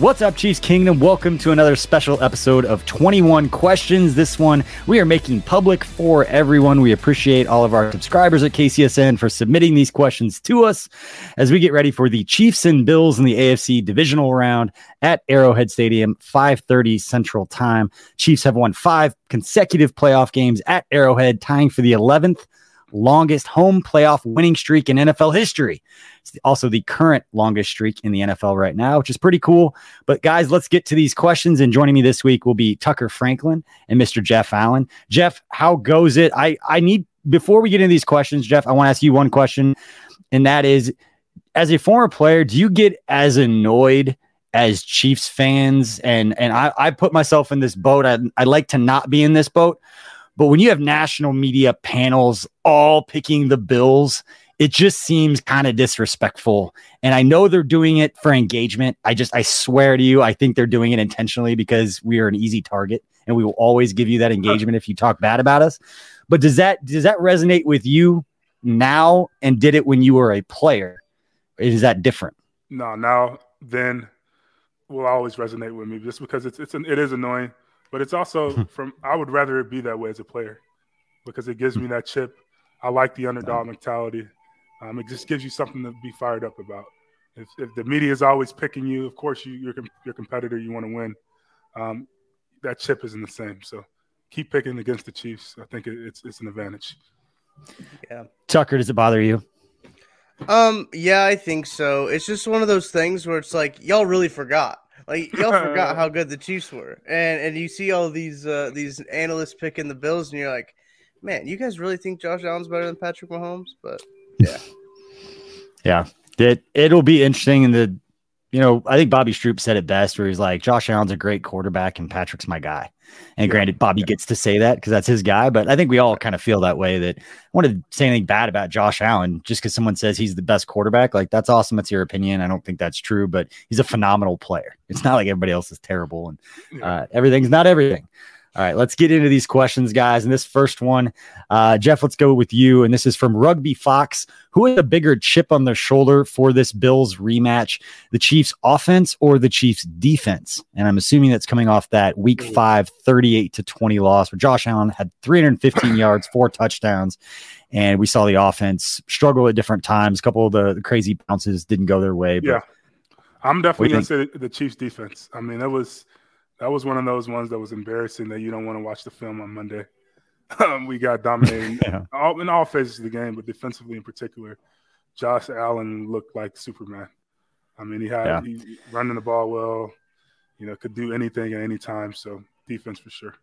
What's up, Chiefs Kingdom? Welcome to another special episode of 21 Questions. This one we are making public for everyone. We appreciate all of our subscribers at KCSN for submitting these questions to us as we get ready for the Chiefs and Bills in the AFC divisional round at Arrowhead Stadium, 5:30 Central Time. Chiefs have won five consecutive playoff games at Arrowhead, tying for the 11th longest home playoff winning streak in NFL history. It's also the current longest streak in the NFL right now, which is pretty cool. But guys, let's get to these questions. And joining me this week will be Tucker Franklin and Mr. Jeff Allen. Jeff, how goes it? I I need before we get into these questions, Jeff, I want to ask you one question, and that is, as a former player, do you get as annoyed? as Chiefs fans, and and I, I put myself in this boat. I, I like to not be in this boat, but when you have national media panels all picking the Bills, it just seems kind of disrespectful. And I know they're doing it for engagement. I just, I swear to you, I think they're doing it intentionally because we are an easy target and we will always give you that engagement if you talk bad about us. But does that, does that resonate with you now and did it when you were a player? Is that different? No, now then will always resonate with me just because it's, it's, an, it is annoying but it's also hmm. from I would rather it be that way as a player because it gives me that chip. I like the underdog mentality. Um, it just gives you something to be fired up about. If, if the media is always picking you, of course you, you're your competitor. You want to win. Um, that chip isn't the same. So keep picking against the Chiefs. I think it, it's it's an advantage. Yeah, Tucker, does it bother you? Um, yeah, I think so. It's just one of those things where it's like y'all really forgot. Like y'all forgot how good the Chiefs were, and and you see all these uh, these analysts picking the Bills, and you're like, man, you guys really think Josh Allen's better than Patrick Mahomes? But yeah, yeah, it it'll be interesting in the you know, I think Bobby Stroupe said it best, where he's like, Josh Allen's a great quarterback and Patrick's my guy. And yeah, granted, Bobby yeah. gets to say that because that's his guy, but I think we all kind of feel that way. That I want to say anything bad about Josh Allen just because someone says he's the best quarterback. Like that's awesome. That's your opinion. I don't think that's true, but he's a phenomenal player. It's not like everybody else is terrible and uh, everything's not everything. All right, let's get into these questions, guys. And this first one, uh, Jeff, let's go with you. And this is from Rugby Fox. Who has a bigger chip on their shoulder for this Bills rematch, the Chiefs offense or the Chiefs defense? And I'm assuming that's coming off that week five, 38 to 20 loss where Josh Allen had 315 yards, four touchdowns. And we saw the offense struggle at different times. A couple of the, the crazy bounces didn't go their way. yeah. I'm definitely going to say the Chiefs defense. I mean, that was – that was one of those ones that was embarrassing that you don't want to watch the film on Monday. Um, we got dominating yeah. all, in all phases of the game, but defensively in particular, Josh Allen looked like Superman. I mean, he had yeah. he, running the ball well, you know, could do anything at any time. So defense for sure.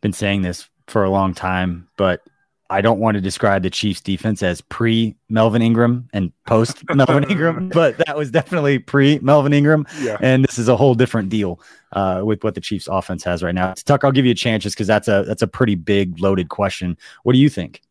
Been saying this for a long time, but I don't want to describe the Chiefs defense as pre Melvin Ingram and post Melvin Ingram, but that was definitely pre Melvin Ingram. Yeah. And this is a whole different deal uh, with what the Chiefs offense has right now. Tuck, I'll give you a chance just because that's a that's a pretty big loaded question. What do you think?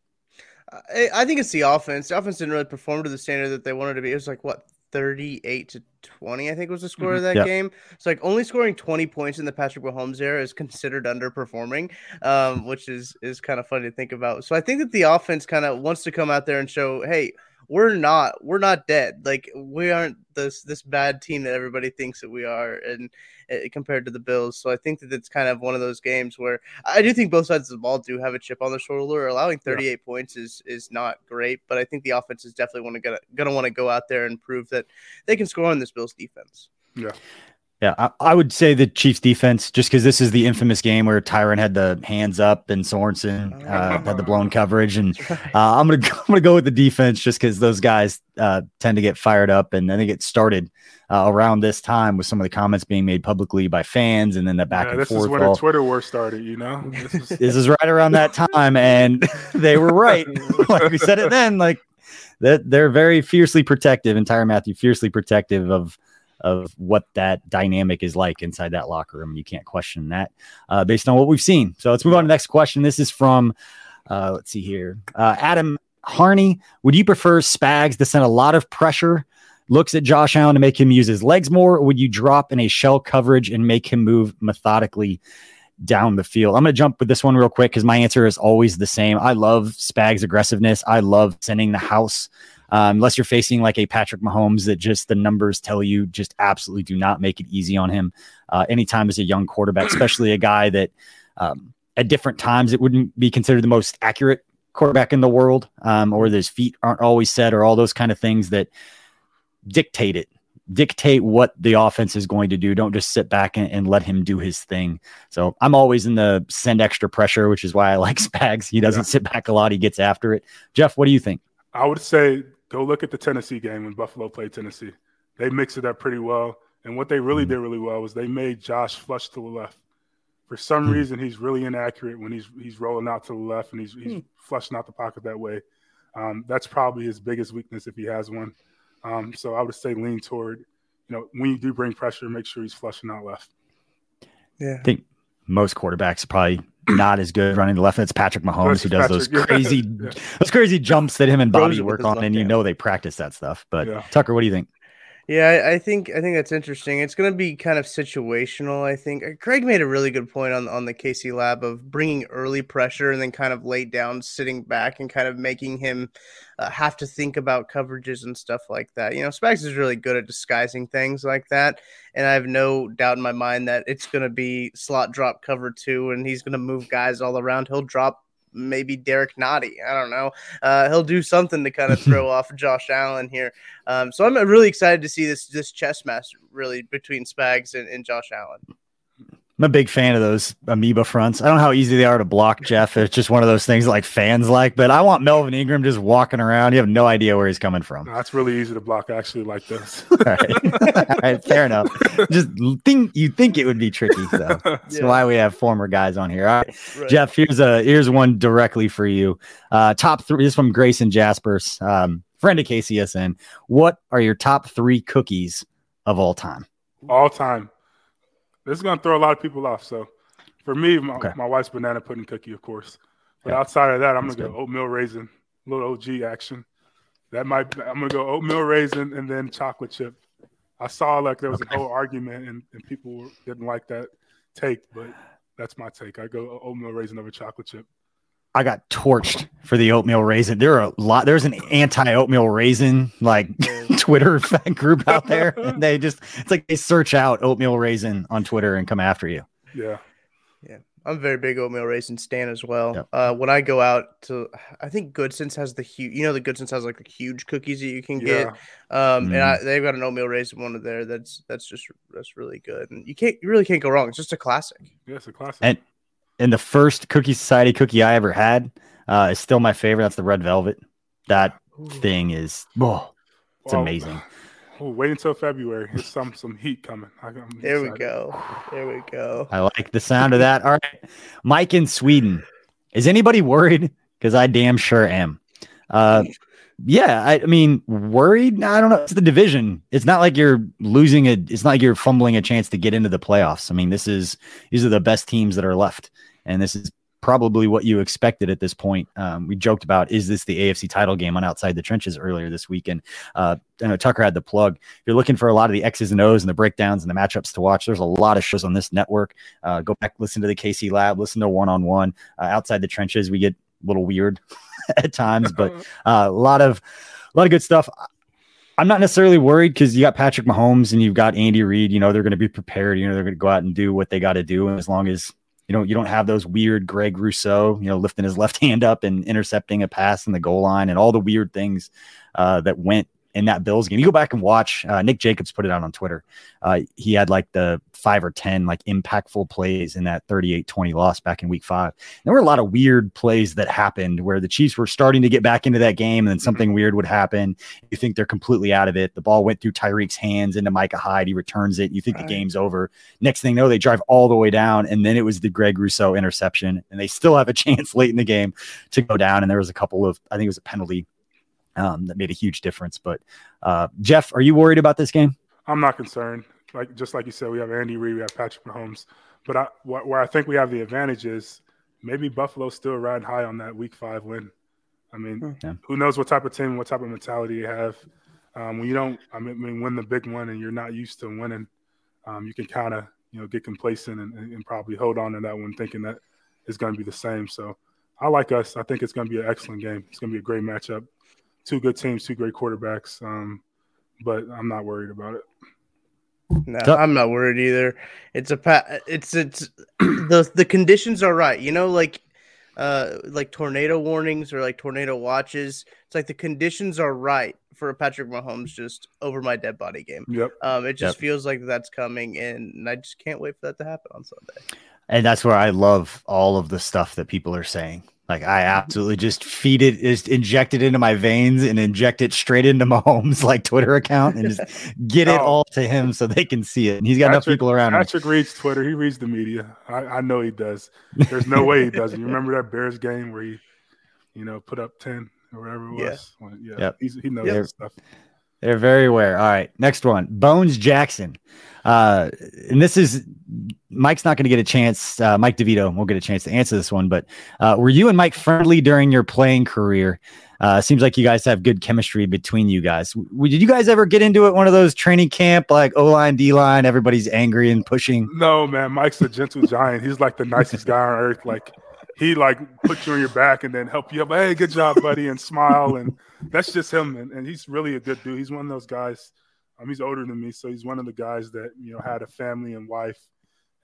I think it's the offense. The offense didn't really perform to the standard that they wanted to be. It was like what 38 to 20, I think was the score mm-hmm. of that game. It's like only scoring 20 points in the Patrick Mahomes era is considered underperforming, um, which is is kind of funny to think about. So I think that the offense kind of wants to come out there and show, hey, we're not we're not dead. Like we aren't this this bad team that everybody thinks that we are, and uh, compared to the Bills. So I think that it's kind of one of those games where I do think both sides of the ball do have a chip on the shoulder. Allowing 38 yeah. points is is not great, but I think the offense is definitely want to gonna gonna want to go out there and prove that they can score on this Bills defense. Yeah. Yeah, I, I, would say the Chiefs defense, just because this is the infamous game where Tyrann had the hands up and Sorensen uh, had the blown coverage, and uh, I'm gonna I'm gonna go with the defense just because those guys uh, tend to get fired up and then they get started uh, around this time with some of the comments being made publicly by fans, and then the back yeah, and this forth. This is when the Twitter war started, you know. This is, this is right around that time, and they were right. like we said it then, like that they're very fiercely protective, and Tyrann Mathieu fiercely protective of of what that dynamic is like inside that locker room. You can't question that uh, based on what we've seen. So let's move on to the next question. This is from, uh, let's see here, uh, Adam Harney. Would you prefer Spags to send a lot of pressure, looks at Josh Allen to make him use his legs more, or would you drop in a shell coverage and make him move methodically? down the field. I'm going to jump with this one real quick because my answer is always the same. I love Spags aggressiveness. I love sending the house um, unless you're facing like a Patrick Mahomes that just the numbers tell you just absolutely do not make it easy on him. Uh, anytime as a young quarterback, especially a guy that um, at different times it wouldn't be considered the most accurate quarterback in the world, um, or his feet aren't always set, or all those kind of things that dictate it dictate what the offense is going to do. Don't just sit back and, and, let him do his thing. So I'm always in the send extra pressure, which is why I like Spags. He doesn't yeah. sit back a lot. He gets after it. Jeff, what do you think? I would say go look at the Tennessee game when Buffalo played Tennessee. They mixed it up pretty well. And what they really mm-hmm. did really well was they made Josh flush to the left. For some mm-hmm. reason, he's really inaccurate when he's he's rolling out to the left and he's, he's mm-hmm. flushing out the pocket that way. Um, that's probably his biggest weakness if he has one. Um, so I would say lean toward, you know, when you do bring pressure, make sure he's flushing out left. Yeah. I think most quarterbacks probably not as good running the left. It's Patrick Mahomes who does Patrick, those crazy, yeah. those crazy jumps that him and Bobby work on, and you know they practice that stuff. But yeah. Tucker, what do you think? Yeah, I, think I think that's interesting. It's going to be kind of situational. I think uh, Craig made a really good point on on the KC lab of bringing early pressure and then kind of laid down, sitting back, and kind of making him uh, have to think about coverages and stuff like that. You know, Spags is really good at disguising things like that, and I have no doubt in my mind that it's going to be slot drop cover two, and he's going to move guys all around. He'll drop maybe Derrick Nnadi. I don't know. Uh, he'll do something to kind of throw off Josh Allen here. Um, so I'm really excited to see this this chess match really between Spags and, and Josh Allen. I'm a big fan of those amoeba fronts. I don't know how easy they are to block, Jeff. It's just one of those things like fans like, but I want Melvin Ingram just walking around. You have no idea where he's coming from. No, that's really easy to block, actually, like this. All, right. All right, fair enough. Just think you think it would be tricky, so that's yeah. why we have former guys on here. All right. right. Jeff, here's a here's one directly for you. Uh, top three this is from Grayson Jaspers, um, friend of KCSN. What are your top three cookies of all time? All time. This is gonna throw a lot of people off. So for me, my, okay. my wife's banana pudding cookie, of course. But yeah. outside of that, I'm That's gonna good. go oatmeal raisin, little OG action. That might I'm gonna go oatmeal raisin and then chocolate chip. I saw like there was okay. a whole argument and, and people didn't like that take, but that's my take. I go oatmeal raisin over chocolate chip. I got torched for the oatmeal raisin. There are a lot. There's an anti oatmeal raisin like Twitter group out there, and they just it's like they search out oatmeal raisin on Twitter and come after you. Yeah, yeah. I'm a very big oatmeal raisin stan as well. Yep. Uh, when I go out to, I think Goodcents has the huge, you know, the Goodcents has like the huge cookies that you can get. Um, mm-hmm. and I, they've got an oatmeal raisin one of there. That's that's just that's really good, and you can't you really can't go wrong. It's just a classic. Yeah, it's a classic. And and the first Cookie Society cookie I ever had uh, is still my favorite. That's the red velvet. That Ooh. thing is, oh, it's well, amazing. Oh, wait until February. There's some some heat coming. there we go. There we go. I like the sound of that. All right, Mike in Sweden. Is anybody worried? Because I damn sure am. Uh, yeah, I, I, mean, worried. I don't know. It's the division. It's not like you're losing a. It's not like you're fumbling a chance to get into the playoffs. I mean, this is these are the best teams that are left and this is probably what you expected at this point. Um, we joked about is this the AFC title game on Outside the Trenches earlier this week, and uh, I know Tucker had the plug. If you're looking for a lot of the X's and O's and the breakdowns and the matchups to watch, there's a lot of shows on this network. Uh, go back, listen to the KC Lab, listen to One on One. Outside the Trenches, we get a little weird at times, but uh, a lot of a lot of good stuff. I'm not necessarily worried because you got Patrick Mahomes and you've got Andy Reid. You know they're going to be prepared. You know they're going to go out and do what they got to do. And as long as you know you don't have those weird Greg Rousseau, you know, lifting his left hand up and intercepting a pass in the goal line and all the weird things uh, that went in that Bills game. You go back and watch. Uh, Nick Jacobs put it out on Twitter. Uh, he had like the five or ten like impactful plays in that 38-20 loss back in Week Five. There were a lot of weird plays that happened where the Chiefs were starting to get back into that game, and then something mm-hmm. weird would happen. You think they're completely out of it. The ball went through Tyreek's hands into Micah Hyde. He returns it. You think right. the game's over. Next thing you know, they drive all the way down, and then it was the Greg Rousseau interception, and they still have a chance late in the game to go down. And there was a couple of, I think it was a penalty um, that made a huge difference. But uh, Jeff, are you worried about this game? I'm not concerned. Like just like you said, we have Andy Reid, we have Patrick Mahomes. But I, wh- where I think we have the advantage is maybe Buffalo's still riding high on that Week Five win. I mean, hmm. yeah. who knows what type of team, what type of mentality you have. Um, when you don't, I mean, win the big one and you're not used to winning, um, you can kind of, you know, get complacent and, and, probably hold on to that one, thinking that it's going to be the same. So I like us. I think it's going to be an excellent game. It's going to be a great matchup two good teams, two great quarterbacks. Um, but I'm not worried about it. No, I'm not worried either. It's a pa- it's it's the the conditions are right. You know, like uh like tornado warnings or like tornado watches. It's like the conditions are right for a Patrick Mahomes just over my dead body game. Yep. Um, it just yep. feels like that's coming, and I just can't wait for that to happen on Sunday. And that's where I love all of the stuff that people are saying. Like I absolutely just feed it, just inject it into my veins and inject it straight into Mahomes' like Twitter account and just get it oh. all to him so they can see it. And he's got Patrick, enough people around him. Patrick him. reads Twitter. He reads the media. I, I know he does. There's no way he doesn't. You remember that Bears game where he, you know, put up ten or whatever it was. Yeah, yeah. Yep. he knows yep. stuff. They're very aware. All right, next one, Bones Jackson. Uh, and this is Mike's not going to get a chance. Uh, Mike DeVito won't get a chance to answer this one. But uh, were you and Mike friendly during your playing career? Uh, seems like you guys have good chemistry between you guys. W- did you guys ever get into it? One of those training camp like O line, D line, everybody's angry and pushing. No, man. Mike's a gentle giant. He's like the nicest guy on earth. Like he like put you on your back and then help you up. Hey, good job, buddy, and smile. And that's just him. And, and he's really a good dude. He's one of those guys. Um, he's older than me, so he's one of the guys that you know had a family and wife.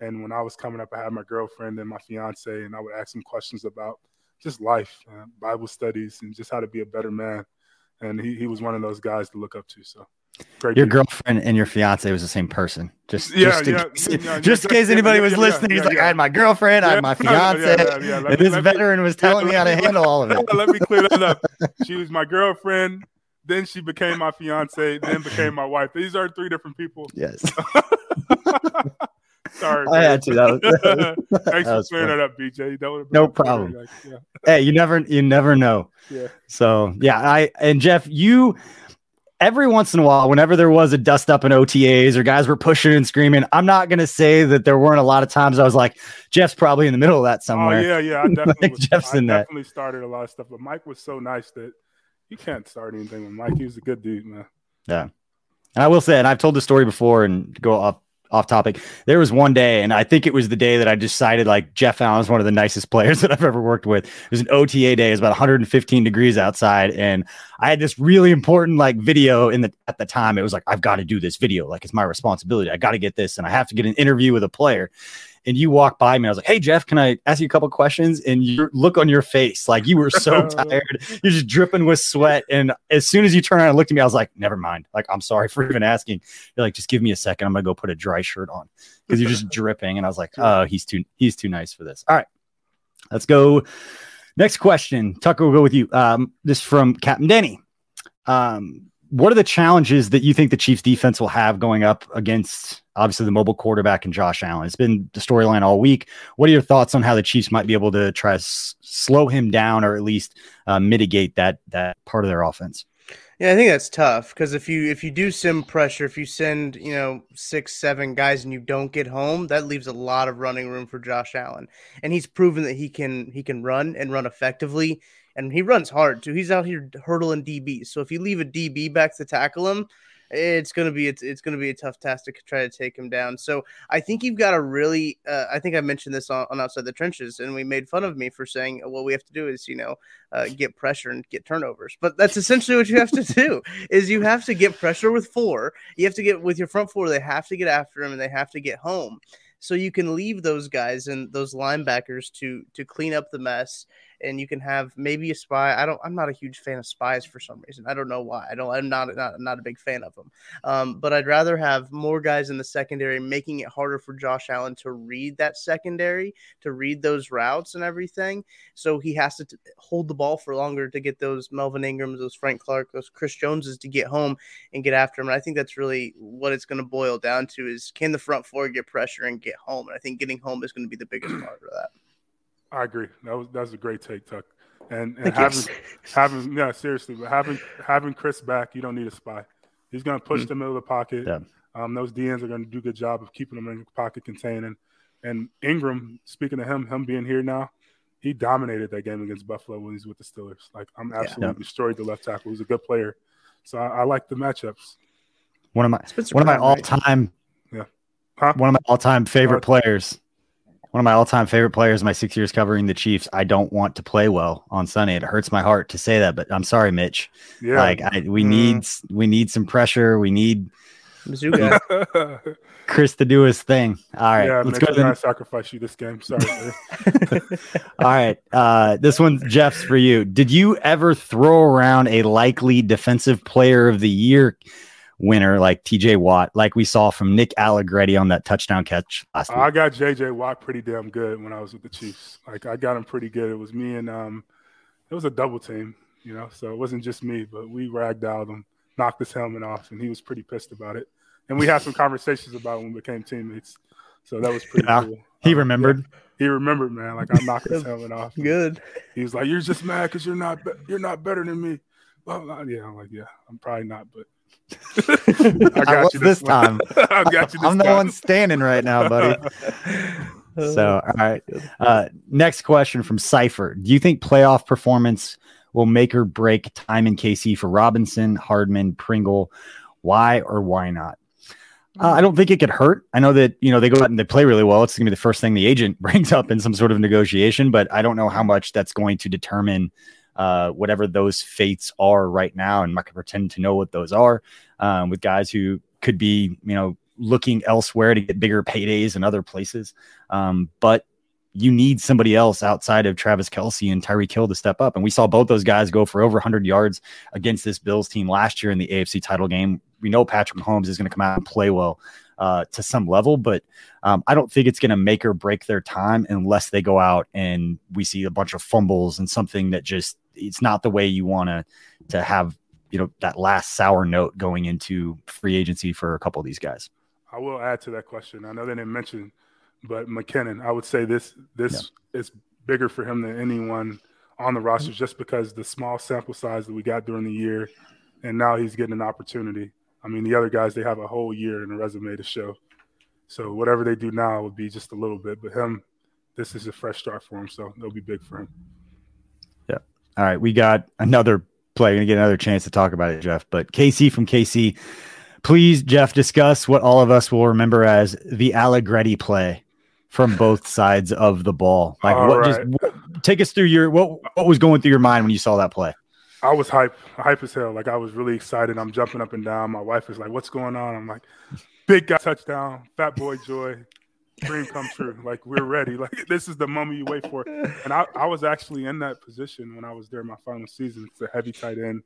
And when I was coming up, I had my girlfriend and my fiance, and I would ask him questions about just life, uh, Bible studies, and just how to be a better man. And he, he was one of those guys to look up to. So Great your girlfriend and your fiance was the same person. Just yeah, just in yeah, case, yeah, just in case anybody was listening, he's like, I had my girlfriend, I had my fiance, and me, this veteran was telling me how to handle all of it. Let me clear that up. She was my girlfriend, then she became my fiance, then became my wife. These are three different people. Yes. Sorry, I had to. That was, Thanks that for clearing that up, BJ. That no problem. Like. Hey, you never, you never know. Yeah. So yeah, I and Jeff, you every once in a while, whenever there was a dust up in OTAs or guys were pushing and screaming, I'm not going to say that there weren't a lot of times I was like, Jeff's probably in the middle of that oh, somewhere. Oh, yeah, yeah. I definitely, like Jeff's I in definitely that. started a lot of stuff, but Mike was so nice that you can't start anything with Mike. He was a good dude, man. Yeah. And I will say, and I've told the story before and go off off topic. There was one day, and I think it was the day that I decided like Jeff Allen is one of the nicest players that I've ever worked with. It was an OTA day. It was about 115 degrees outside, and I had this really important like video in the at the time. It was like I've got to do this video. Like it's my responsibility. I got to get this, and I have to get an interview with a player and you walk by me. I was like, "Hey Jeff, can I ask you a couple questions?" And you look on your face like you were so tired, you're just dripping with sweat. And as soon as you turn around and looked at me, I was like, "Never mind. Like I'm sorry for even asking." You're like, "Just give me a second. I'm gonna go put a dry shirt on because you're just dripping." And I was like, "Oh, he's too he's too nice for this." All right, let's go. Next question, Tucker. We'll go with you. Um, this from Captain Denny. Um, what are the challenges that you think the Chiefs defense will have going up against obviously the mobile quarterback and Josh Allen? It's been the storyline all week. What are your thoughts on how the Chiefs might be able to try to s- slow him down or at least uh, mitigate that that part of their offense? Yeah, I think that's tough because if you if you do sim pressure, if you send you know six seven guys and you don't get home, that leaves a lot of running room for Josh Allen, and he's proven that he can he can run and run effectively and he runs hard too. He's out here hurdling DBs. So if you leave a DB back to tackle him, it's gonna be it's, it's gonna be a tough task to try to take him down. So I think you've got to really. Uh, I think I mentioned this on, on, outside the trenches, and we made fun of me for saying what we have to do is you know uh, get pressure and get turnovers. But that's essentially what you have to do. is you have to get pressure with four. You have to get with your front four. They have to get after him, and they have to get home so you can leave those guys and those linebackers to to clean up the mess and you can have maybe a spy. I don't. I'm not a huge fan of spies for some reason. I don't know why. I don't. I'm not not, not a big fan of them. Um, but I'd rather have more guys in the secondary, making it harder for Josh Allen to read that secondary, to read those routes and everything. So he has to t- hold the ball for longer to get those Melvin Ingrams, those Frank Clark, those Chris Joneses to get home and get after him. And I think that's really what it's going to boil down to: is can the front four get pressure and get home? And I think getting home is going to be the biggest part of that. I agree. That was that's a great take, Tuck. And and having having yeah, seriously, but having having Chris back, you don't need a spy. He's going to push mm-hmm. the middle of the pocket. Yeah. Um, those DNs are going to do a good job of keeping them in the pocket containing. And Ingram, speaking of him, him being here now, he dominated that game against Buffalo when he's with the Steelers. Like I'm absolutely yeah. destroyed the left tackle. He's a good player, so I, I like the matchups. One of my one of my all time, yeah, huh? one of my all time favorite players one of my all-time favorite players in my six years covering the chiefs i don't want to play well on sunday. It hurts my heart to say that but i'm sorry mitch. Yeah. Like I, we mm. need we need some pressure. We need chris to do his thing. All right yeah, let's Mitch, go to the... sacrifice you this game. Sorry all right uh, this one's jeff's for you. Did you ever throw around a likely defensive player of the year winner like TJ Watt, like we saw from Nick Allegretti on that touchdown catch last week. I got JJ Watt pretty damn good when I was with the Chiefs. Like I got him pretty good. It was me and um it was a double team, you know, so it wasn't just me, but we ragdolled him, knocked his helmet off, and he was pretty pissed about it. And we had some conversations about when we became teammates. So that was pretty yeah, cool. He um, remembered. Yeah, he remembered, man. Like I knocked his helmet off. Good. He was like, "You're just mad because you're not be- you're not better than me." Well, yeah, I'm like, yeah, I'm probably not, but I got you this, this time. I got you. I'm the one standing right now, buddy. so, all right. Uh, next question from Cipher. Do you think playoff performance will make or break time in KC for Robinson, Hardman, Pringle? Why or why not? Uh, I don't think it could hurt. I know that you know they go out and they play really well. It's going to be the first thing the agent brings up in some sort of negotiation, but I don't know how much that's going to determine uh, whatever those fates are right now. And I'm not going to pretend to know what those are um, with guys who could be, you know, looking elsewhere to get bigger paydays in other places. Um, but you need somebody else outside of Travis Kelce and Tyreek Hill to step up. And we saw both those guys go for over 100 yards against this Bills team last year in the AFC title game. We know Patrick Mahomes is going to come out and play well uh, to some level, but um, I don't think it's going to make or break their time unless they go out and we see a bunch of fumbles and something that just it's not the way you want to to have you know that last sour note going into free agency for a couple of these guys. I will add to that question. I know they didn't mention, but McKinnon, I would say this this yeah. is bigger for him than anyone on the roster, just because the small sample size that we got during the year, and now he's getting an opportunity. I mean, the other guys they have a whole year in a resume to show. So whatever they do now would be just a little bit, but him, this is a fresh start for him, so it'll be big for him. All right, we got another play. Gonna get another chance to talk about it, Jeff. But KC from KC, please, Jeff, discuss what all of us will remember as the Allegretti play from both sides of the ball. Like, all what? Right. Just what, take us through your what what was going through your mind when you saw that play. I was hype, hype as hell. Like I was really excited. I'm jumping up and down. My wife is like, "What's going on?" I'm like, "Big guy touchdown, fat boy joy, dream come true. Like we're ready. Like this is the moment you wait for." And I, I was actually in that position when I was there my final season. It's a heavy tight end,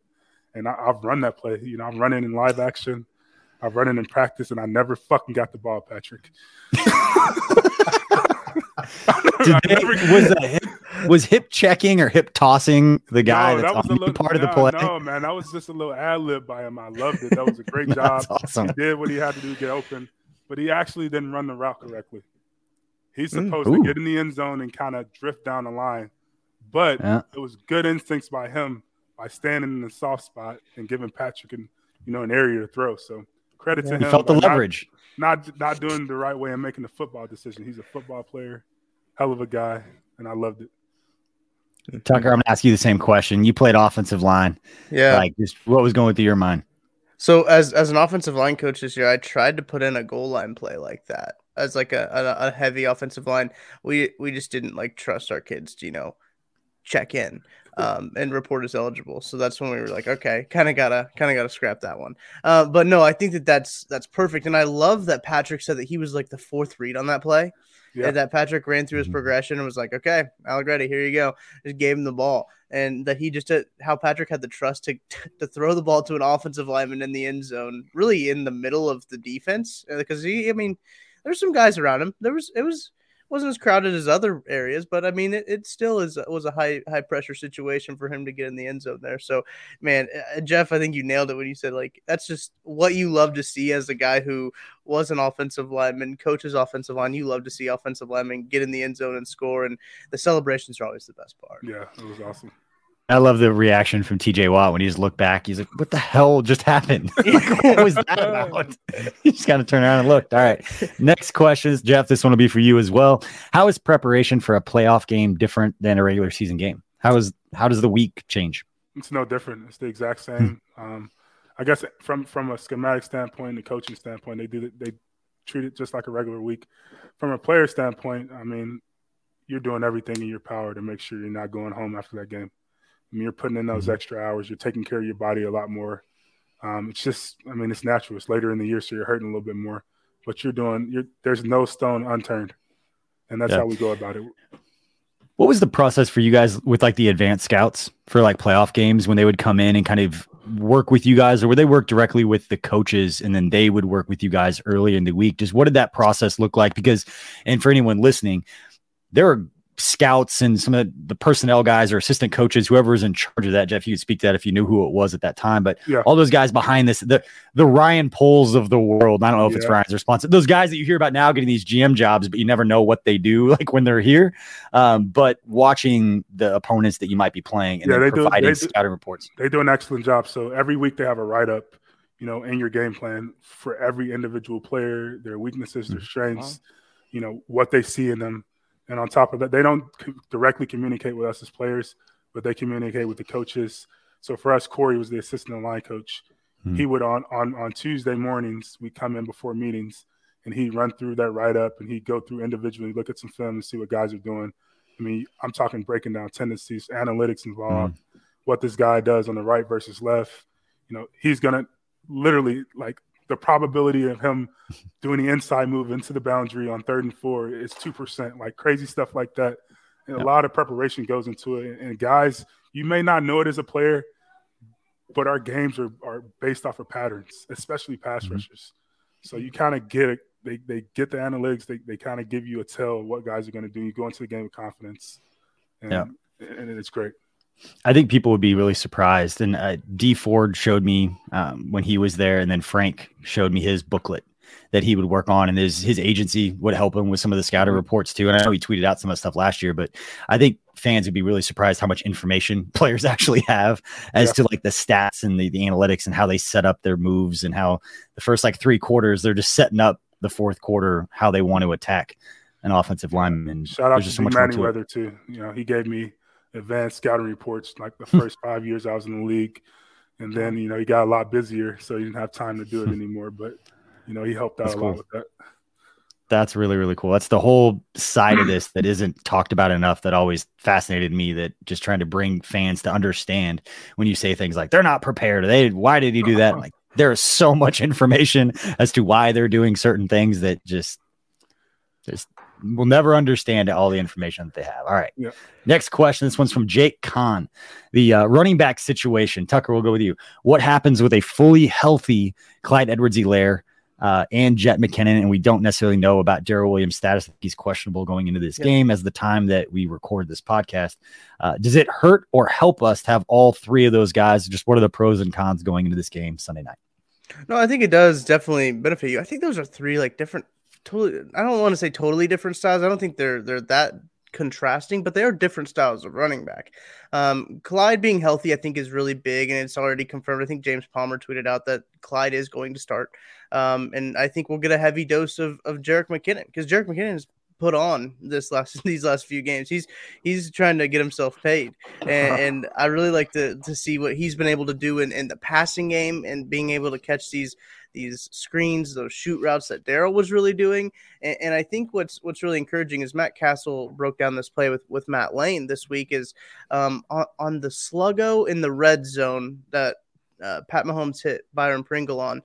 and I, I've run that play. You know, I'm running in live action. I've run it in practice, and I never fucking got the ball, Patrick. They, was hip, was hip checking or hip tossing the guy no, that's that was on a little, part of the play? No, man, that was just a little ad lib by him. I loved it. That was a great job. awesome. He did what he had to do to get open, but he actually didn't run the route correctly. He's mm, supposed mm, to get in the end zone and kind of drift down the line, but yeah. it was good instincts by him by standing in the soft spot and giving Patrick an you know an area to throw. So credit yeah, to him. He felt the leverage. Not, not not doing the right way and making the football decision. He's a football player hell of a guy, and I loved it. Tucker, I'm gonna ask you the same question. You played offensive line. Yeah. Like just what was going through your mind? So as as an offensive line coach this year, I tried to put in a goal line play like that as like a, a, a heavy offensive line. We we just didn't like trust our kids to you know check in um, and report as eligible. So that's when we were like, okay, kind of gotta kind of gotta scrap that one. Uh, but no, I think that that's that's perfect, and I love that Patrick said that he was like the fourth read on that play. Yeah. And that Patrick ran through his mm-hmm. progression and was like, okay, Allegretti, here you go. Just gave him the ball. And that he just, did, how Patrick had the trust to, to throw the ball to an offensive lineman in the end zone, really in the middle of the defense. Because uh, he, I mean, there's some guys around him. There was, it was, wasn't as crowded as other areas, but I mean, it, it still is was a high high pressure situation for him to get in the end zone there. So, man, uh, Jeff, I think you nailed it when you said like that's just what you love to see as a guy who was an offensive lineman, coaches offensive line. You love to see offensive linemen get in the end zone and score, and the celebrations are always the best part. Yeah, it was awesome. I love the reaction from TJ Watt when he just looked back. He's like, "What the hell just happened? like, what was that about?" he just kind of turned around and looked. All right, next questions, Jeff. This one will be for you as well. How is preparation for a playoff game different than a regular season game? How is how does the week change? It's no different. It's the exact same. Hmm. um, I guess from from a schematic standpoint, the coaching standpoint, they do they treat it just like a regular week. From a player standpoint, I mean, you're doing everything in your power to make sure you're not going home after that game. I mean, you're putting in those mm-hmm. extra hours. You're taking care of your body a lot more. Um, it's just, I mean, it's natural. It's later in the year, so you're hurting a little bit more. But you're doing, you're, there's no stone unturned, and that's yeah. how we go about it. What was the process for you guys with like the advanced scouts for like playoff games when they would come in and kind of work with you guys, or would they work directly with the coaches and then they would work with you guys early in the week? Just what did that process look like? Because, and for anyone listening, there are scouts and some of the personnel guys or assistant coaches, whoever is in charge of that. Jeff, you could speak to that if you knew who it was at that time. But yeah. all those guys behind this, the the Ryan Poles of the world. I don't know if yeah. it's Ryan's response. Those guys that you hear about now getting these GM jobs, but you never know what they do like when they're here. Um, but watching the opponents that you might be playing and yeah, they providing do, they scouting do, reports. They do an excellent job. So every week they have a write up, you know, in your game plan for every individual player, their weaknesses, their mm-hmm. strengths, you know, what they see in them and on top of that, they don't directly communicate with us as players, but they communicate with the coaches. So for us, Corey was the assistant line coach. Hmm. He would on on on Tuesday mornings, we come in before meetings, and he'd run through that write up, and he'd go through individually, look at some film, and see what guys are doing. I mean, I'm talking breaking down tendencies, analytics involved, hmm. what this guy does on the right versus left. You know, he's gonna literally like the probability of him doing the inside move into the boundary on third and four is two percent, like crazy stuff like that. And a lot of preparation goes into it. And guys, you may not know it as a player, but our games are, are based off of patterns, especially pass mm-hmm. rushers. So you kind of get it. They, they get the analytics. They, they kind of give you a tell what guys are going to do. You go into the game with confidence, and, yeah. and it's great. I think people would be really surprised. And uh, Dee Ford showed me um, when he was there, and then Frank showed me his booklet that he would work on, and his his agency would help him with some of the scouting mm-hmm. reports too. And I know he tweeted out some of the stuff last year, but I think fans would be really surprised how much information players actually have as yeah. to like the stats and the, the analytics and how they set up their moves and how the first like three quarters they're just setting up the fourth quarter how they want to attack an offensive lineman. Shout out to so Manny Weather too. You know, he gave me advanced scouting reports like the hmm. first five years I was in the league. And then, you know, he got a lot busier, so he didn't have time to do it anymore. But, you know, he helped out That's a cool. lot with that. That's really, really cool. That's the whole side of this that isn't talked about enough that always fascinated me that just trying to bring fans to understand when you say things like they're not prepared. They why did he do that? Like there is so much information as to why they're doing certain things that just there's we'll never understand all the information that they have. All right. Yeah. Next question. This one's from Jake Kahn. The uh, running back situation. Tucker, we'll go with you. What happens with a fully healthy Clyde Edwards-Helaire uh, and Jet McKinnon? And we don't necessarily know about Darrel Williams' status. He's questionable going into this yeah. game as the time that we record this podcast. Uh, does it hurt or help us to have all three of those guys? Just what are the pros and cons going into this game Sunday night? No, I think it does definitely benefit you. I think those are three like different totally I don't want to say totally different styles. I don't think they're they're that contrasting, but they are different styles of running back. Um, Clyde being healthy, I think, is really big, and it's already confirmed. I think James Palmer tweeted out that Clyde is going to start, um, and I think we'll get a heavy dose of of Jerick McKinnon because Jerick McKinnon has put on this last these last few games. He's he's trying to get himself paid, and, and I really like to to see what he's been able to do in, in the passing game and being able to catch these these screens, those shoot routes that Darrel was really doing. And, and, I think what's what's really encouraging is Matt Castle broke down this play with with Matt Lane this week is um, on, on the sluggo in the red zone that uh, Pat Mahomes hit Byron Pringle on.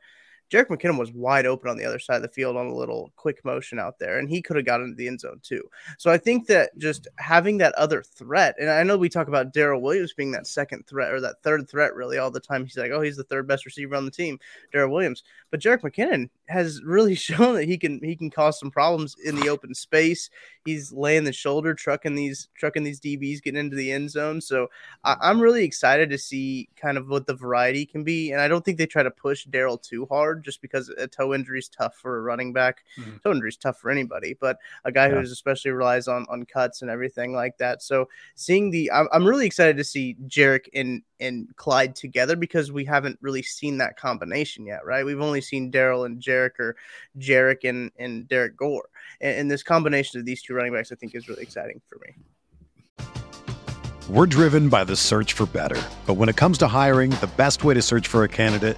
Jerick McKinnon was wide open on the other side of the field on a little quick motion out there, and he could have gotten into the end zone too. So I think that just having that other threat, and I know we talk about Darrel Williams being that second threat or that third threat really all the time. He's like, oh, he's the third best receiver on the team, Darrel Williams. But Jerick McKinnon has really shown that he can he can cause some problems in the open space. He's laying the shoulder, trucking these trucking these DBs, getting into the end zone. So I, am really excited to see kind of what the variety can be. And I don't think they try to push Darrel too hard, just because a toe injury is tough for a running back. Mm-hmm. Toe injury is tough for anybody, but a guy yeah. who especially relies on on cuts and everything like that. So seeing the, I'm, I'm really excited to see Jerick and and Clyde together because we haven't really seen that combination yet, right? We've only seen Darrel and Jerick or Jerick and, and Derrick Gore. And, and this combination of these two running backs, I think, is really exciting for me. We're driven by the search for better. But when it comes to hiring, the best way to search for a candidate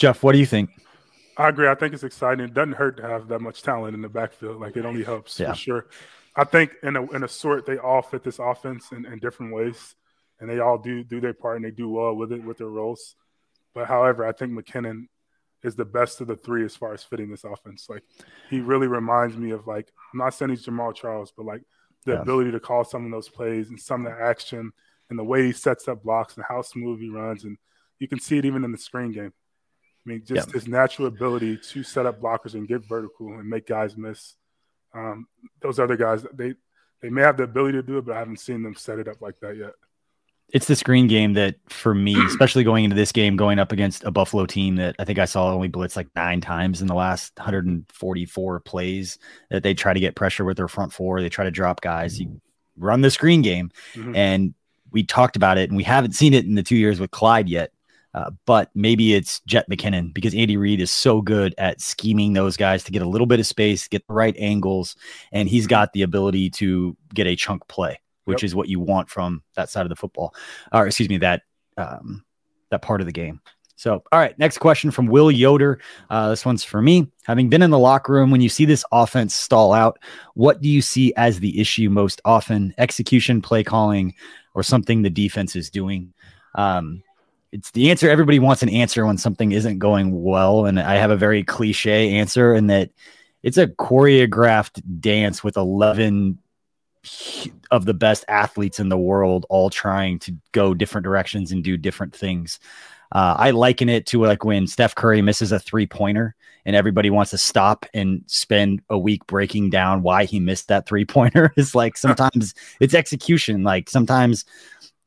Jeff, what do you think? I agree. I think it's exciting. It doesn't hurt to have that much talent in the backfield. Like it only helps yeah. for sure. I think in a in a sort they all fit this offense in, in different ways, and they all do do their part and they do well with it with their roles. But however, I think McKinnon is the best of the three as far as fitting this offense. Like he really reminds me of like I'm not saying he's Jamaal Charles, but like the yeah. ability to call some of those plays and some of the action and the way he sets up blocks and how smooth he runs, and you can see it even in the screen game. I mean, just yep. his natural ability to set up blockers and get vertical and make guys miss. Um, those other guys, they they may have the ability to do it, but I haven't seen them set it up like that yet. It's the screen game that, for me, especially going into this game, going up against a Buffalo team that I think I saw only blitz like nine times in the last 144 plays. That they try to get pressure with their front four, they try to drop guys. You run the screen game, mm-hmm. and we talked about it, and we haven't seen it in the two years with Clyde yet. Uh, but maybe it's Jet McKinnon because Andy Reid is so good at scheming those guys to get a little bit of space, get the right angles, and he's got the ability to get a chunk play, which yep. is what you want from that side of the football, or excuse me, that um, that part of the game. So, all right, next question from Will Yoder. Uh, this one's for me. Having been in the locker room, when you see this offense stall out, what do you see as the issue most often? Execution, play calling, or something the defense is doing? Um, it's the answer everybody wants an answer when something isn't going well and i have a very cliche answer in that it's a choreographed dance with 11 of the best athletes in the world all trying to go different directions and do different things. Uh, i liken it to like when steph curry misses a three pointer and everybody wants to stop and spend a week breaking down why he missed that three pointer it's like sometimes it's execution. Like sometimes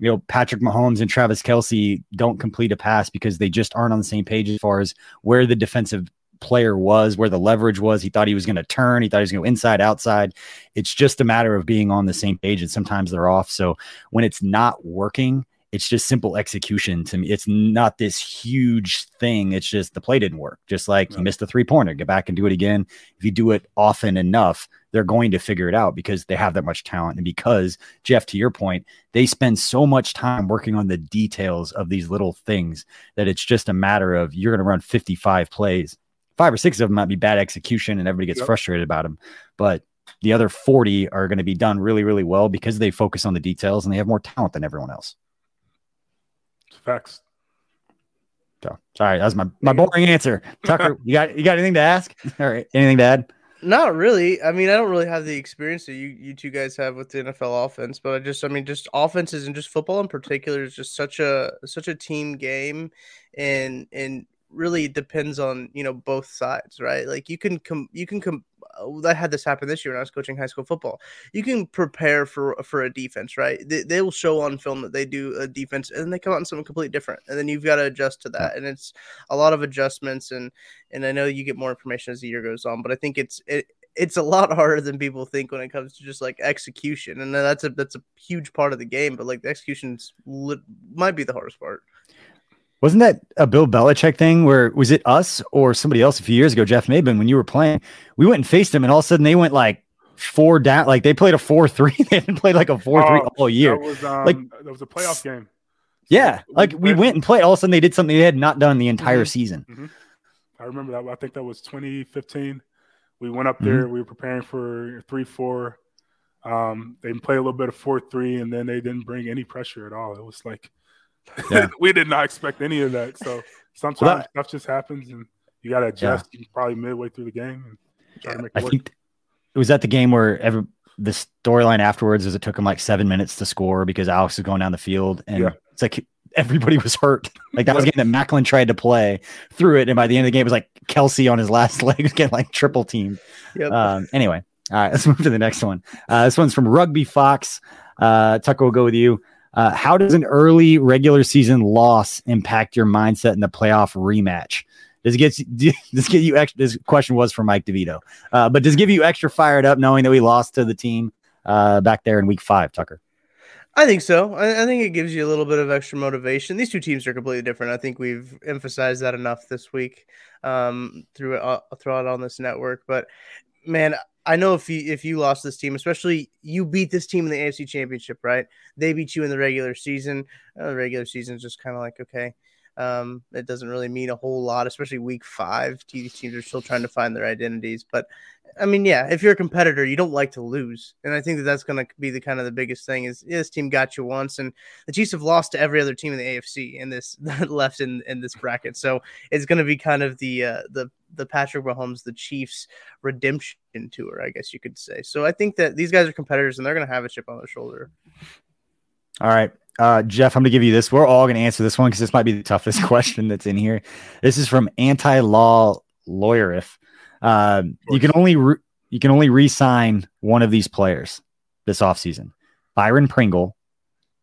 you know, Patrick Mahomes and Travis Kelce don't complete a pass because they just aren't on the same page as far as where the defensive player was, where the leverage was. He thought he was going to turn. He thought he was going to go inside, outside. It's just a matter of being on the same page, and sometimes they're off. So when it's not working, it's just simple execution to me. It's not this huge thing. It's just the play didn't work. Just like yeah. he missed a three pointer, get back and do it again. If you do it often enough, they're going to figure it out because they have that much talent. And because, Jeff, to your point, they spend so much time working on the details of these little things that it's just a matter of you're going to run 55 plays. Five or six of them might be bad execution and everybody gets yep. frustrated about them. But the other 40 are going to be done really, really well because they focus on the details and they have more talent than everyone else. Facts. So sorry, that was my, my boring answer. Tucker, you got you got anything to ask? All right. Anything to add? Not really. I mean, I don't really have the experience that you you two guys have with the NFL offense, but I just I mean just offenses and just football in particular is just such a such a team game and and really depends on you know both sides right like you can come you can come I uh, had this happen this year when I was coaching high school football. You can prepare for for a defense, right? They, they will show on film that they do a defense, and then they come out in something completely different, and then you've got to adjust to that. And it's a lot of adjustments, and and I know you get more information as the year goes on, but I think it's it it's a lot harder than people think when it comes to just like execution, and that's a that's a huge part of the game. But like the execution might be the hardest part. Wasn't that a Bill Belichick thing where was it us or somebody else a few years ago, Jeff Maben, when you were playing? We went and faced them, and all of a sudden they went like four down, like they played a four three. they didn't play like a four three oh, all year. That was, um, like that was a playoff game. Yeah, so like we, we went and played. All of a sudden they did something they had not done the entire mm-hmm, season. Mm-hmm. I remember that. I think that was 2015. We went up there. Mm-hmm. We were preparing for three four. Um, they played a little bit of four three, and then they didn't bring any pressure at all. It was like yeah. we did not expect any of that. So sometimes well, stuff just happens, and you got to adjust. Yeah. Probably midway through the game, and try to make it I work. think it was that the game where every the storyline afterwards is it took him like seven minutes to score because Alex was going down the field, and yeah. it's like everybody was hurt. Like that was game that Maclin tried to play through it, and by the end of the game, it was like Kelce on his last leg was getting like triple team. Yep. Um, anyway, all right, let's move to the next one. Uh, this one's from Rugby Fox. Uh, Tucker will go with you. Uh, how does an early regular season loss impact your mindset in the playoff rematch? Does it get does get you extra? This question was for Mike DeVito, uh, but does it give you extra fired up knowing that we lost to the team uh, back there in week five, Tucker? I think so. I, I, think it gives you a little bit of extra motivation. These two teams are completely different. I think we've emphasized that enough this week um, through uh, throughout on this network. But man, I know if you if you lost this team, especially you beat this team in the AFC Championship, right? They beat you in the regular season. Uh, the regular season is just kind of like okay, um, it doesn't really mean a whole lot, especially week five. These teams are still trying to find their identities, but I mean, yeah, if you're a competitor, you don't like to lose, and I think that that's going to be the kind of the biggest thing. Is yeah, this team got you once, and the Chiefs have lost to every other team in the AFC in this left in in this bracket, so it's going to be kind of the uh, the the Patrick Mahomes, the Chiefs redemption tour, I guess you could say. So I think that these guys are competitors, and they're going to have a chip on their shoulder. All right. Uh, Jeff, I'm going to give you this. We're all going to answer this one because this might be the toughest question that's in here. This is from Anti Law Lawyer. If uh, you can only re- you can only re-sign one of these players this offseason. Byron Pringle,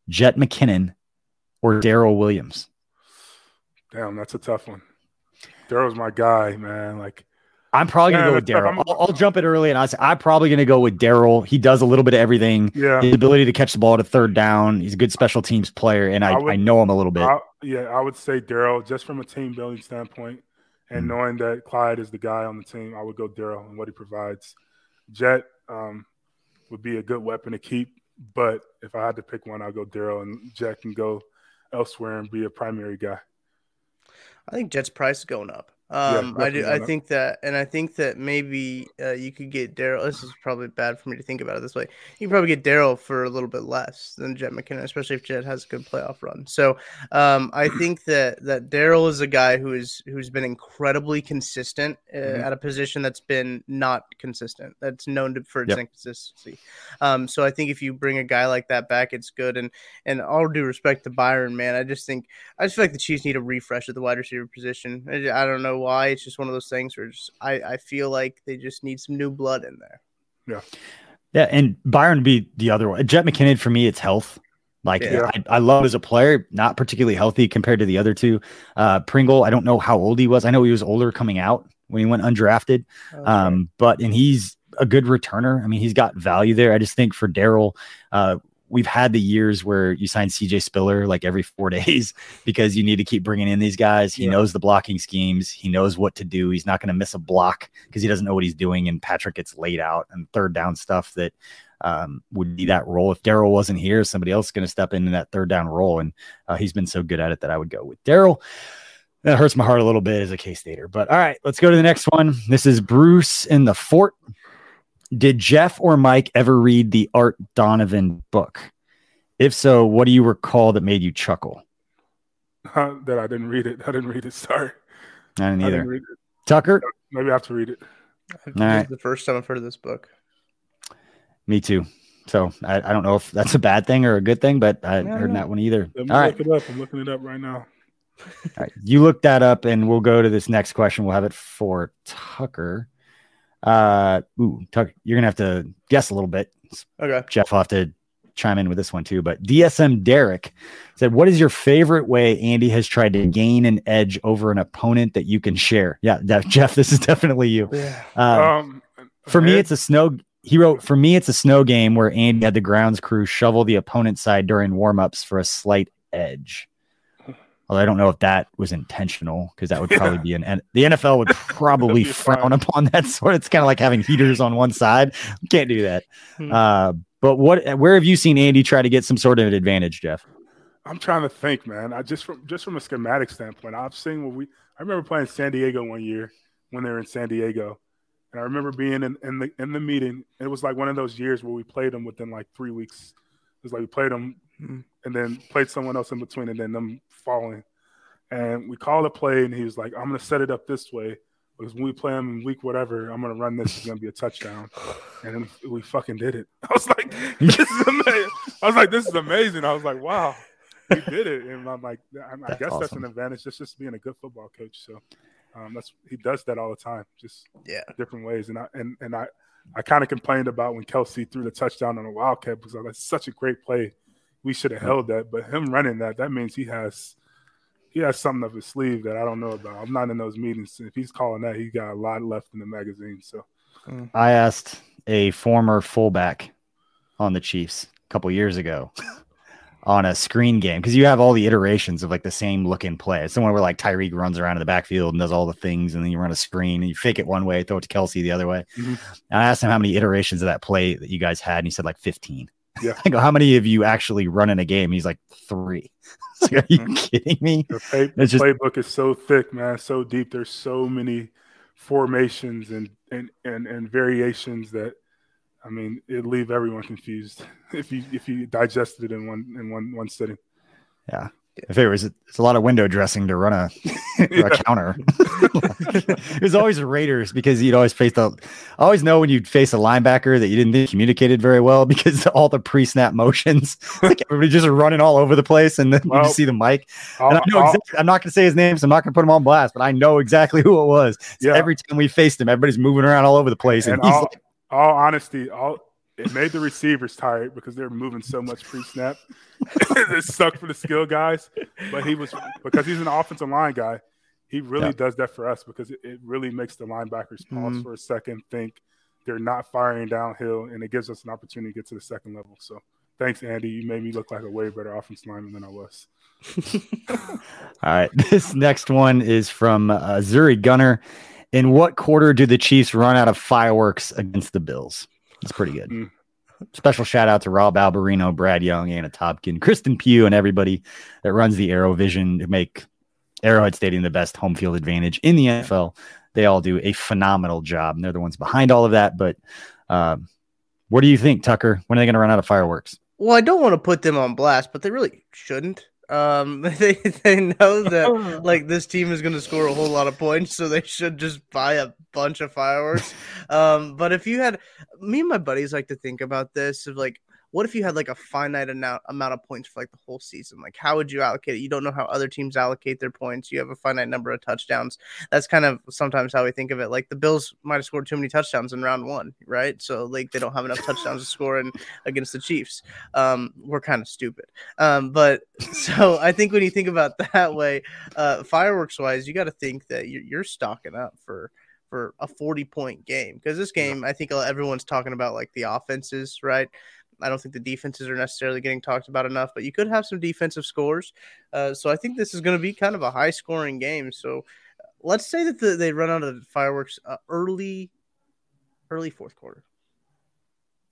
Jet McKinnon, or Darrel Williams. Damn, that's a tough one. Darrel's my guy, man. Like I'm probably gonna go with Darrel. I'll, I'll, jump it early, and I say I'm probably gonna go with Darrel. He does a little bit of everything. Yeah, his ability to catch the ball to third down. He's a good special teams player, and I, I, would, I know him a little bit. I, yeah, I would say Darrel, just from a team building standpoint. And mm knowing that Clyde is the guy on the team, I would go Darrel and what he provides. Jet um, would be a good weapon to keep, but if I had to pick one, I'd go Darrel, and Jet can go elsewhere and be a primary guy. I think Jet's price is going up. Um, yeah, I do. I think that, and I think that maybe uh, you could get Darrel. This is probably bad for me to think about it this way. You can probably get Darrel for a little bit less than Jet McKinnon, especially if Jet has a good playoff run. So um, I think that that Darrel is a guy who is who's been incredibly consistent uh, mm-hmm. at a position that's been not consistent. That's known to, for its yep. inconsistency. Um, so I think if you bring a guy like that back, it's good. And and all due respect to Byron, man, I just think I just feel like the Chiefs need a refresh at the wide receiver position. I, I don't know why. It's just one of those things where just, I, I feel like they just need some new blood in there. Yeah. Yeah. And Byron be the other one. Jet McKinnon, for me, it's health. Like Yeah. I, I love as a player, not particularly healthy compared to the other two. Uh, Pringle, I don't know how old he was. I know he was older coming out when he went undrafted. Um, but and he's a good returner. I mean, he's got value there. I just think for Darrel, uh, we've had the years where you sign CJ Spiller like every four days because you need to keep bringing in these guys. He Yeah. knows the blocking schemes. He knows what to do. He's not going to miss a block because he doesn't know what he's doing. And Patrick gets laid out and third down stuff that um, would be that role. If Darrel wasn't here, somebody else is going to step into that third down role. And uh, he's been so good at it that I would go with Darrel. That hurts my heart a little bit as a K Stater. But all right, let's go to the next one. This is Bruce in the fort. Did Jeff or Mike ever read the Art Donovan book? If so, what do you recall that made you chuckle? that I didn't read it. I didn't read it. Sorry. I didn't I either. didn't read it. Tucker? Maybe I have to read it. This All right. is the first time I've heard of this book. Me too. So I, I don't know if that's a bad thing or a good thing, but I Yeah, heard yeah. that one either. Let me All right. look it up. I'm looking it up right now. All right. You look that up and we'll go to this next question. We'll have it for Tucker. Uh ooh, Tucker, you're gonna have to guess a little bit. Okay. Jeff I'll have to chime in with this one too. But DSM Derek said, What is your favorite way Andy has tried to gain an edge over an opponent that you can share? Yeah, that, Jeff, this is definitely you. Yeah. Um, Um, for me, it's a snow. He wrote, For me, it's a snow game where Andy had the grounds crew shovel the opponent's side during warmups for a slight edge. Although I don't know if that was intentional because that would probably be an and the NFL would probably frown fine. upon that sort. It's kind of like having heaters on one side. You can't do that. Hmm. Uh, but what? Where have you seen Andy try to get some sort of advantage, Jeff? I'm trying to think, man. I just from just from a schematic standpoint, I've seen what we. I remember playing San Diego one year when they were in San Diego, and I remember being in, in the in the meeting. It was like one of those years where we played them within like three weeks. It was like we played them Mhm. and then played someone else in between, and then them falling. And we called a play, and he was like, "I'm going to set it up this way because when we play them in week whatever, I'm going to run this. It's going to be a touchdown." And then we fucking did it. I was like, "This is amazing." I was like, "This is amazing." I was like, "Wow." we did it, and I'm like, I, I That's guess that's an advantage. That's just being a good football coach. So um, that's he does that all the time, just Yeah. different ways. And I and and I I kind of complained about when Kelce threw the touchdown on a wildcat because I was like, such a great play. We should have held that, but him running that that means he has he has something up his sleeve that I don't know about. I'm not in those meetings. If he's calling that, he got a lot left in the magazine. So I asked a former fullback on the Chiefs a couple years ago on a screen game because you have all the iterations of like the same looking play. It's the one where like Tyreek runs around in the backfield and does all the things, and then you run a screen and you fake it one way, throw it to Kelce the other way. Mhm. And I asked him how many iterations of that play that you guys had, and he said like 15. Yeah. I go, how many of you actually run in a game? He's like, three. Like, Are you Mhm. kidding me? the, the just- playbook is so thick, man, so deep. There's so many formations and and and, and variations that I mean, it leave everyone confused if you if you digested it in one in one one sitting. If it was, it's a lot of window dressing to run a, a counter. it was always Raiders because you'd always face the. I always know when you'd face a linebacker that you didn't think communicated very well because all the pre-snap motions, like everybody just running all over the place, and then you Well, just see the mic. I'll- And I know exactly, I'm not going to say his name, so I'm not going to put him on blast, but I know exactly who it was. So Yeah. Every time we faced him, everybody's moving around all over the place, and, and he's all, like, all honesty, all it made the receivers tired because they're moving so much pre-snap. it sucked for the skill guys, but he was because he's an offensive line guy. He really Yeah. does that for us because it, it really makes the linebackers pause Mhm. for a second, think they're not firing downhill, and it gives us an opportunity to get to the second level. So, thanks, Andy. You made me look like a way better offensive lineman than I was. All right. This next one is from uh, Zuri Gunner. In what quarter do the Chiefs run out of fireworks against the Bills? It's pretty good. Mm. Special shout out to Rob Alberino, Brad Young, Anna Topkin, Kristen Pugh, and everybody that runs the Arrow Vision to make Arrowhead Stadium the best home field advantage in the NFL. They all do a phenomenal job, and they're the ones behind all of that. But um, what do you think, Tucker? When are they going to run out of fireworks? Well, I don't want to put them on blast, but they really shouldn't. Um, they they know that like this team is going to score a whole lot of points, so they should just buy a bunch of fireworks. um, but if you had me and my buddies like to think about this of like what if you had like a finite amount amount of points for like the whole season? Like how would you allocate it? You don't know how other teams allocate their points. You have a finite number of touchdowns. That's kind of sometimes how we think of it. Like the Bills might have scored too many touchdowns in round one, right? So like they don't have enough touchdowns to score in against the Chiefs. Um, we're kind of stupid. Um, but so I think when you think about that way, uh, fireworks wise, you got to think that you're, you're stocking up for for a 40 point game because this game i think everyone's talking about like the offenses right I don't think the defenses are necessarily getting talked about enough, but you could have some defensive scores. Uh, so I think this is going to be kind of a high scoring game. So let's say that the, they run out of fireworks uh, early, early fourth quarter.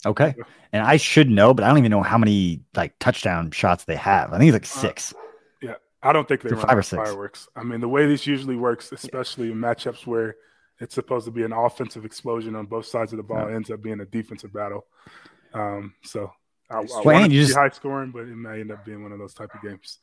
Okay. And I should know, but I don't even know how many like touchdown shots they have. I think it's like uh, six. Uh, yeah. I don't think they run five or six. fireworks. I mean, the way this usually works, especially in matchups where it's supposed to be an offensive explosion on both sides of the ball, yeah. ends up being a defensive battle. Um, so I, I want to be high scoring, but it may end up being one of those type of games.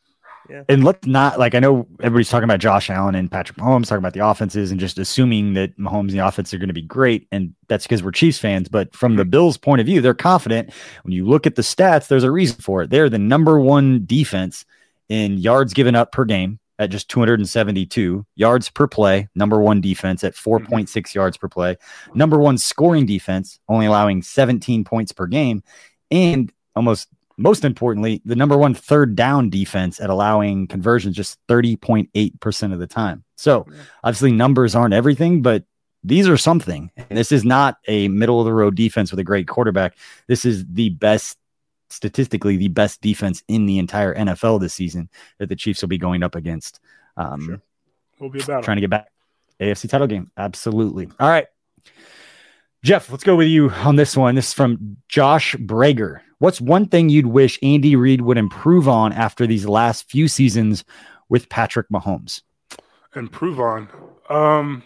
Yeah. And let's not like I know everybody's talking about Josh Allen and Patrick Mahomes, talking about the offenses and just assuming that Mahomes and the offense are going to be great. And that's because we're Chiefs fans. But from the. Bills' point of view, they're confident. When you look at the stats, there's a reason for it. They're the number one defense in yards given up per game at just 272 yards per play, number one defense at 4.6 mm-hmm. yards per play, number one scoring defense, only allowing 17 points per game, and almost most importantly, the number one third down defense at allowing conversions just 30.8% of the time. So obviously, numbers aren't everything, but these are something. And this is not a middle of the road defense with a great quarterback. This is the best statistically the best defense in the entire NFL this season that the Chiefs will be going up against. Um, sure. Will be about trying to get back AFC title game. Absolutely. All right. Jeff, let's go with you on this one. This is from Josh Brager. What's one thing you'd wish Andy Reid would improve on after these last few seasons with Patrick Mahomes? Improve on. Um,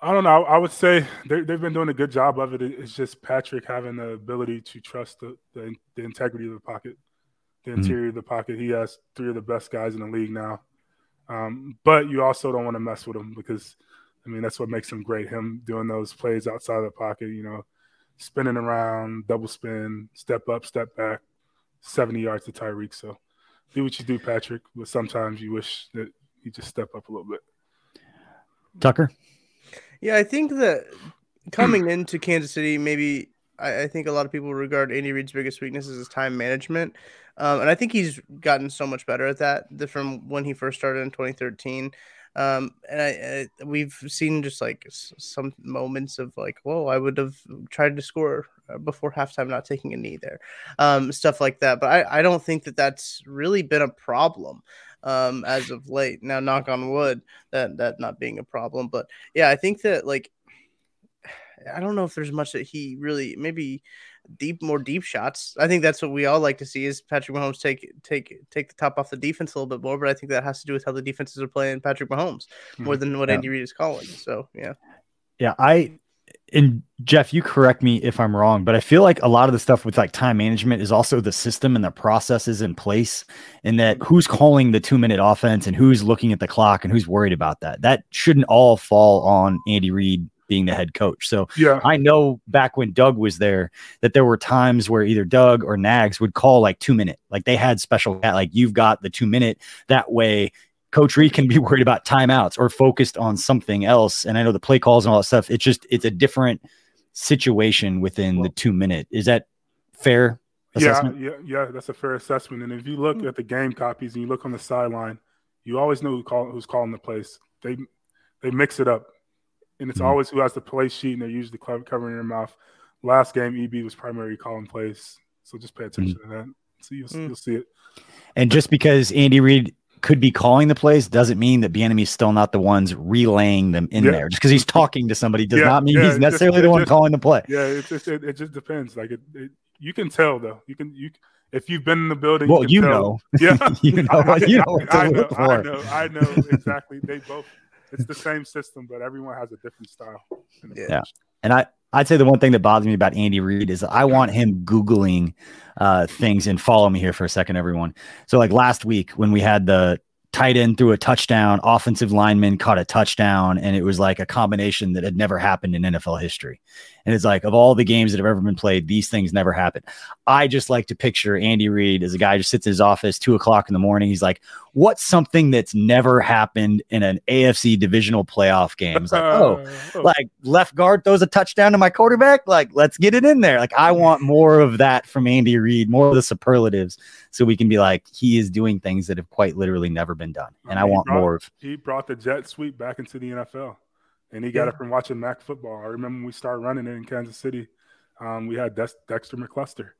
I don't know. I would say they've been doing a good job of it. It's just Patrick having the ability to trust the, the, the integrity of the pocket, the mm-hmm. interior of the pocket. He has three of the best guys in the league now. Um, but you also don't want to mess with him because, I mean, that's what makes him great. Him doing those plays outside of the pocket, you know, spinning around, double spin, step up, step back, 70 yards to Tyreek. So do what you do, Patrick. But sometimes you wish that you just step up a little bit. Tucker? Yeah, I think that coming into Kansas City, maybe I, I, think a lot of people regard Andy Reid's biggest weakness as time management. Um, and I think he's gotten so much better at that from when he first started in 2013. Um, and I, I, we've seen just like some moments of like, whoa, I would have tried to score uh, before halftime, not taking a knee there, um, stuff like that. But I, I don't think that that's really been a problem um, as of late. Now, knock on wood, that that not being a problem. But yeah, I think that like I don't know if there's much that he really maybe deep more deep shots. I think that's what we all like to see is Patrick Mahomes take take take the top off the defense a little bit more. But I think that has to do with how the defenses are playing Patrick Mahomes more mm-hmm. than what yeah. Andy Reid is calling. So yeah. Yeah, I and Jeff, you correct me if I'm wrong, but I feel like a lot of the stuff with like time management is also the system and the processes in place, and that who's calling the two minute offense and who's looking at the clock and who's worried about that. That shouldn't all fall on Andy Reid being the head coach. So yeah. I know back when Doug was there that there were times where either Doug or Nags would call like two minute, like they had special, like you've got the two minute. That way Coach Reid can be worried about timeouts or focused on something else. And I know the play calls and all that stuff. It's just it's a different situation within well, the two minute. Is that fair? Assessment? Yeah, yeah, yeah. That's a fair assessment. And if you look at the game copies and you look on the sideline, you always know who call, who's calling the plays. They they mix it up, and it's mm-hmm. always who has the play sheet, and they're usually covering their mouth. Last game, EB was primarily calling plays, so just pay attention mm-hmm. to that. So you'll, mm-hmm. you'll see it. And just because Andy Reid could be calling the plays doesn't mean that is still not the ones relaying them in yeah. there. Just because he's talking to somebody does yeah, not mean yeah, he's necessarily just, the one just, calling the play. Yeah, it just it, it just depends. Like it, it, you can tell though. You can you if you've been in the building. Well, you, you know. Yeah, you know. I, you know. I, I, know I know. I know exactly. They both. It's the same system, but everyone has a different style. Yeah, and I I'd say the one thing that bothers me about Andy Reid is I want him Googling uh, things and follow me here for a second, everyone. So, like last week when we had the tight end threw a touchdown, offensive lineman caught a touchdown, and it was like a combination that had never happened in NFL history. And it's like, of all the games that have ever been played, these things never happen. I just like to picture Andy Reid as a guy who just sits in his office two o'clock in the morning. He's like, what's something that's never happened in an AFC divisional playoff game? It's like, oh, oh, like left guard throws a touchdown to my quarterback. Like, let's get it in there. Like, I want more of that from Andy Reid, more of the superlatives, so we can be like, he is doing things that have quite literally never been done. And I, he want brought- more of He brought the jet sweep back into the NFL, and he got it from watching Mac football. I remember when we started running it in Kansas City. Um, we had Dex- Dexter McCluster,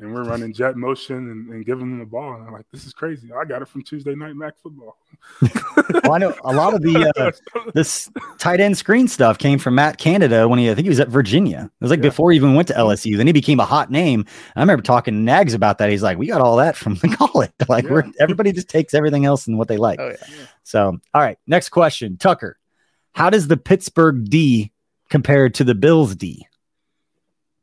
and we're running jet motion and, and giving them the ball. And I'm like, this is crazy. I got it from Tuesday night Mac football. well, I know a lot of the uh, this tight end screen stuff came from Matt Canada when he I think he was at Virginia. It was like Yeah. before he even went to LSU. Then he became a hot name. I remember talking to Nags about that. He's like, we got all that from the college. Like we're everybody just takes everything else and what they like. Oh yeah. So all right, next question, Tucker. How does the Pittsburgh D compare to the Bills D?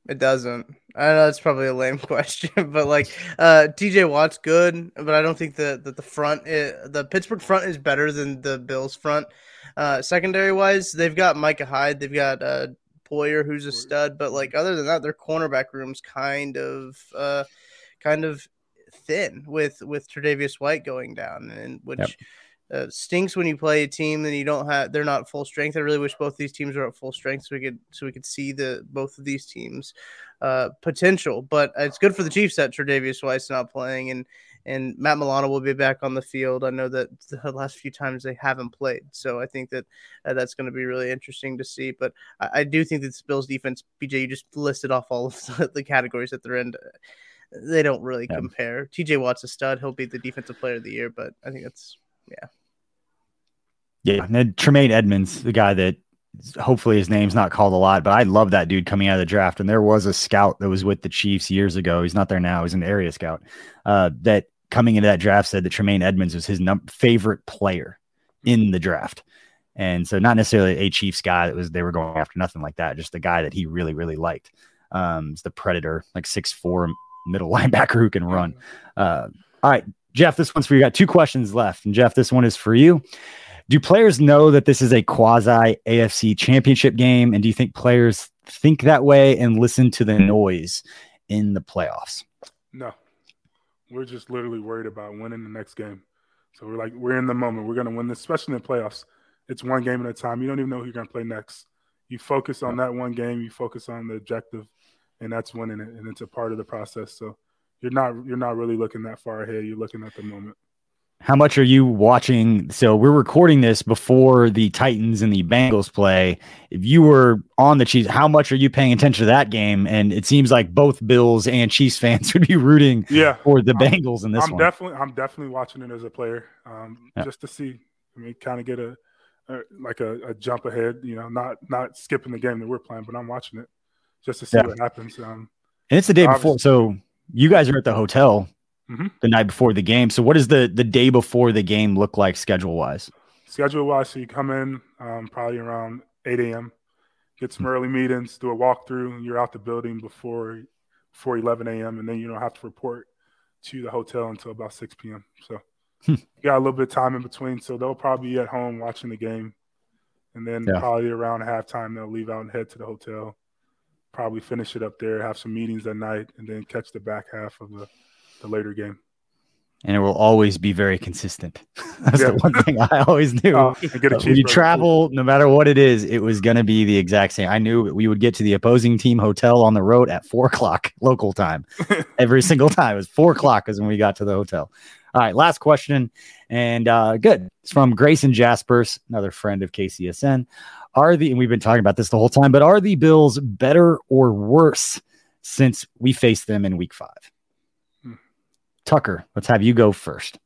It doesn't. I know it's probably a lame question, but like uh TJ Watt's good, but I don't think that the, the front i the Pittsburgh front is better than the Bills front. Uh secondary wise, they've got Micah Hyde, they've got uh Poyer who's a stud, but like other than that, their cornerback room's kind of uh kind of thin with with Tre'Davious White going down and which Yep. Uh, stinks when you play a team and you don't have they're not full strength. I really wish both these teams were at full strength so we could so we could see the both of these teams uh potential. But it's good for the Chiefs that Tre'Davious White's not playing and and Matt Milano will be back on the field. I know that the last few times they haven't played, so I think that uh, that's going to be really interesting to see. But I, I do think that this Bills defense, BJ, you just listed off all of the, the categories that they're in. They don't really Yeah. compare. TJ Watt's a stud. He'll be the defensive player of the year, but I think that's Yeah, Yeah. then Tremaine Edmunds, the guy that hopefully his name's not called a lot, but I love that dude coming out of the draft. And there was a scout that was with the Chiefs years ago. He's not there now. He's an area scout uh, that coming into that draft said that Tremaine Edmunds was his num- favorite player in the draft. And so not necessarily a Chiefs guy that was they were going after nothing like that, just the guy that he really, really liked. Um, it's the predator, like six four middle linebacker who can run. Uh, all right, Jeff, this one's for you. Got two questions left. And Jeff, this one is for you. Do players know that this is a quasi AFC championship game? And do you think players think that way and listen to the noise in the playoffs? No, we're just literally worried about winning the next game. So we're like, we're in the moment. We're going to win this, especially in the playoffs. It's one game at a time. You don't even know who you're going to play next. You focus on that one game. You focus on the objective, and that's winning it. And it's a part of the process. So you're not you're not really looking that far ahead. You're looking at the moment. How much are you watching? So we're recording this before the Titans and the Bengals play. If you were on the Chiefs, how much are you paying attention to that game? And it seems like both Bills and Chiefs fans would be rooting Yeah, for the I'm- Bengals in this I'm one. definitely I'm definitely watching it as a player, um, Yeah. just to see. I mean, kind of get a, a like a, a jump ahead. You know, not not skipping the game that we're playing, but I'm watching it just to see Yeah. what happens. Um, And it's the day before. So you guys are at the hotel Mhm. the night before the game. So what does the the day before the game look like schedule wise? schedule wise, so you come in um, probably around 8 a.m., get some early meetings, do a walkthrough, you're out the building before before 11 a.m., and then you don't have to report to the hotel until about 6 p.m. So you got a little bit of time in between. So they'll probably be at home watching the game, and then Yeah. probably around halftime they'll leave out and head to the hotel. Probably finish it up there, have some meetings at night, and then catch the back half of the, the later game. And it will always be very consistent. That's Yeah. the one thing I always knew. A Uh, when you travel, no matter what it is, it was going to be the exact same. I knew we would get to the opposing team hotel on the road at four o'clock local time every single time. It was four o'clock is when we got to the hotel. All right, last question, and uh, good. It's from Grayson Jaspers, another friend of KCSN. Are the and we've been talking about this the whole time, but are the Bills better or worse since we faced them in Week Five? Hmm. Tucker, let's have you go first.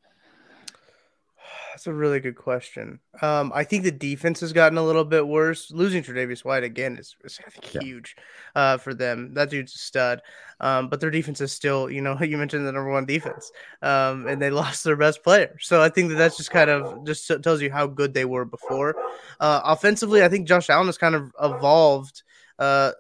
That's a really good question. Um, I think the defense has gotten a little bit worse. Losing Tre'Davious White again is, is I think Yeah. huge uh, for them. That dude's a stud. Um, but their defense is still, you know, you mentioned the number one defense, um, and they lost their best player. So I think that that's just kind of just tells you how good they were before. Uh, offensively, I think Josh Allen has kind of evolved. Uh,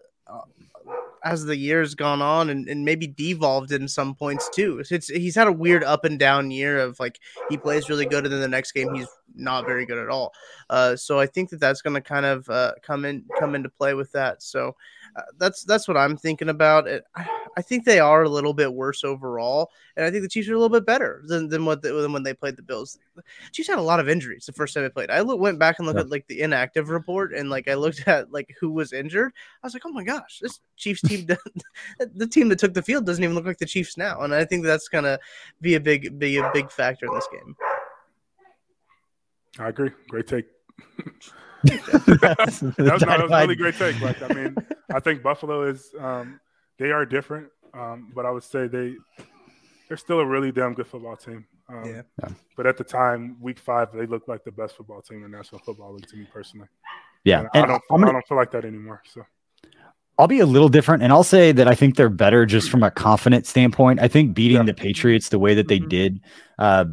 as the years gone on and, and maybe devolved in some points too. It's, he's had a weird up and down year of like he plays really good and then the next game he's not very good at all. Uh, so I think that that's going to kind of uh, come in come into play with that. So uh, that's that's what I'm thinking about. It, I, I, think they are a little bit worse overall, and I think the Chiefs are a little bit better than, than what the, than when they played the Bills. The Chiefs had a lot of injuries the first time they played. I look, went back and looked yeah. at like the inactive report, and like I looked at like who was injured. I was like, oh my gosh, this Chiefs team, the team that took the field doesn't even look like the Chiefs now, and I think that's gonna be a big be a big factor in this game. I agree. Great take. that was, not, was a really great take. Like, I mean, I think Buffalo is um, they are different, um, but I would say they they're still a really damn good football team. Um, yeah. But at the time, week five, they looked like the best football team in the National Football League to me personally. Yeah, and I don't, gonna, I don't feel like that anymore. So. I'll be a little different, and I'll say that I think they're better just from a confident standpoint. I think beating yeah. the Patriots the way that they mm-hmm. did uh,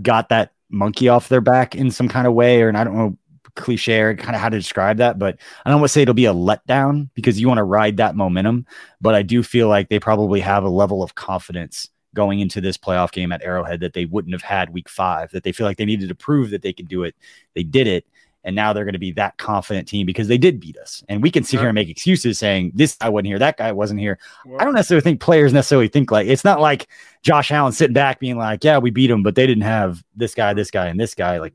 got that monkey off their back in some kind of way, or and I don't know cliche or kind of how to describe that, but I don't want to say it'll be a letdown because you want to ride that momentum. But I do feel like they probably have a level of confidence going into this playoff game at Arrowhead that they wouldn't have had week five, that they feel like they needed to prove that they could do it. They did it. And now they're going to be that confident team because they did beat us. And we can sit here and make excuses saying this guy wasn't here, that guy wasn't here. Well, I don't necessarily think players necessarily think like it's not like Josh Allen sitting back being like, yeah, we beat them, but they didn't have this guy, this guy, and this guy. Like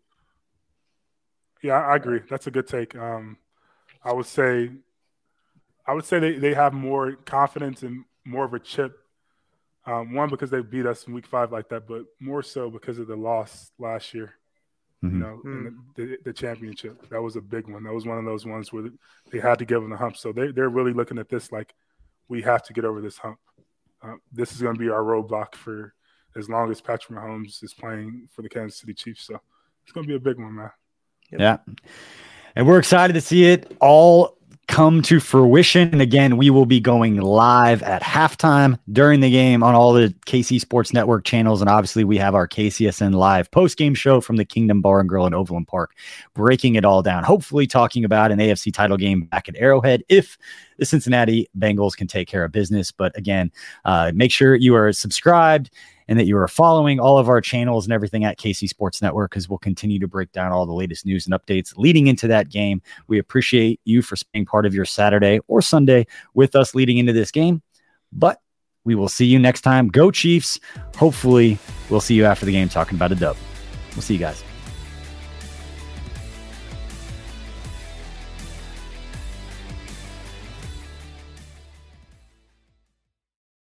yeah, I agree. That's a good take. Um, I would say, I would say they, they have more confidence and more of a chip. Um, one because they beat us in week five like that, but more so because of the loss last year. Mm-hmm. You know, mm. the, the, the, championship that was a big one. That was one of those ones where they had to give them the hump. So they they're really looking at this like we have to get over this hump. Uh, this is going to be our roadblock for as long as Patrick Mahomes is playing for the Kansas City Chiefs. So it's going to be a big one, man. Yep. Yeah. And we're excited to see it all come to fruition. And again, we will be going live at halftime during the game on all the KC Sports Network channels. And obviously, we have our KCSN live post game show from the Kingdom Bar and Grill in Overland Park, breaking it all down. Hopefully, talking about an AFC title game back at Arrowhead if the Cincinnati Bengals can take care of business. But again, uh, make sure you are subscribed and that you are following all of our channels and everything at KC Sports Network because we'll continue to break down all the latest news and updates leading into that game. We appreciate you for spending part of your Saturday or Sunday with us leading into this game. But we will see you next time. Go Chiefs. Hopefully, we'll see you after the game talking about a dub. We'll see you guys.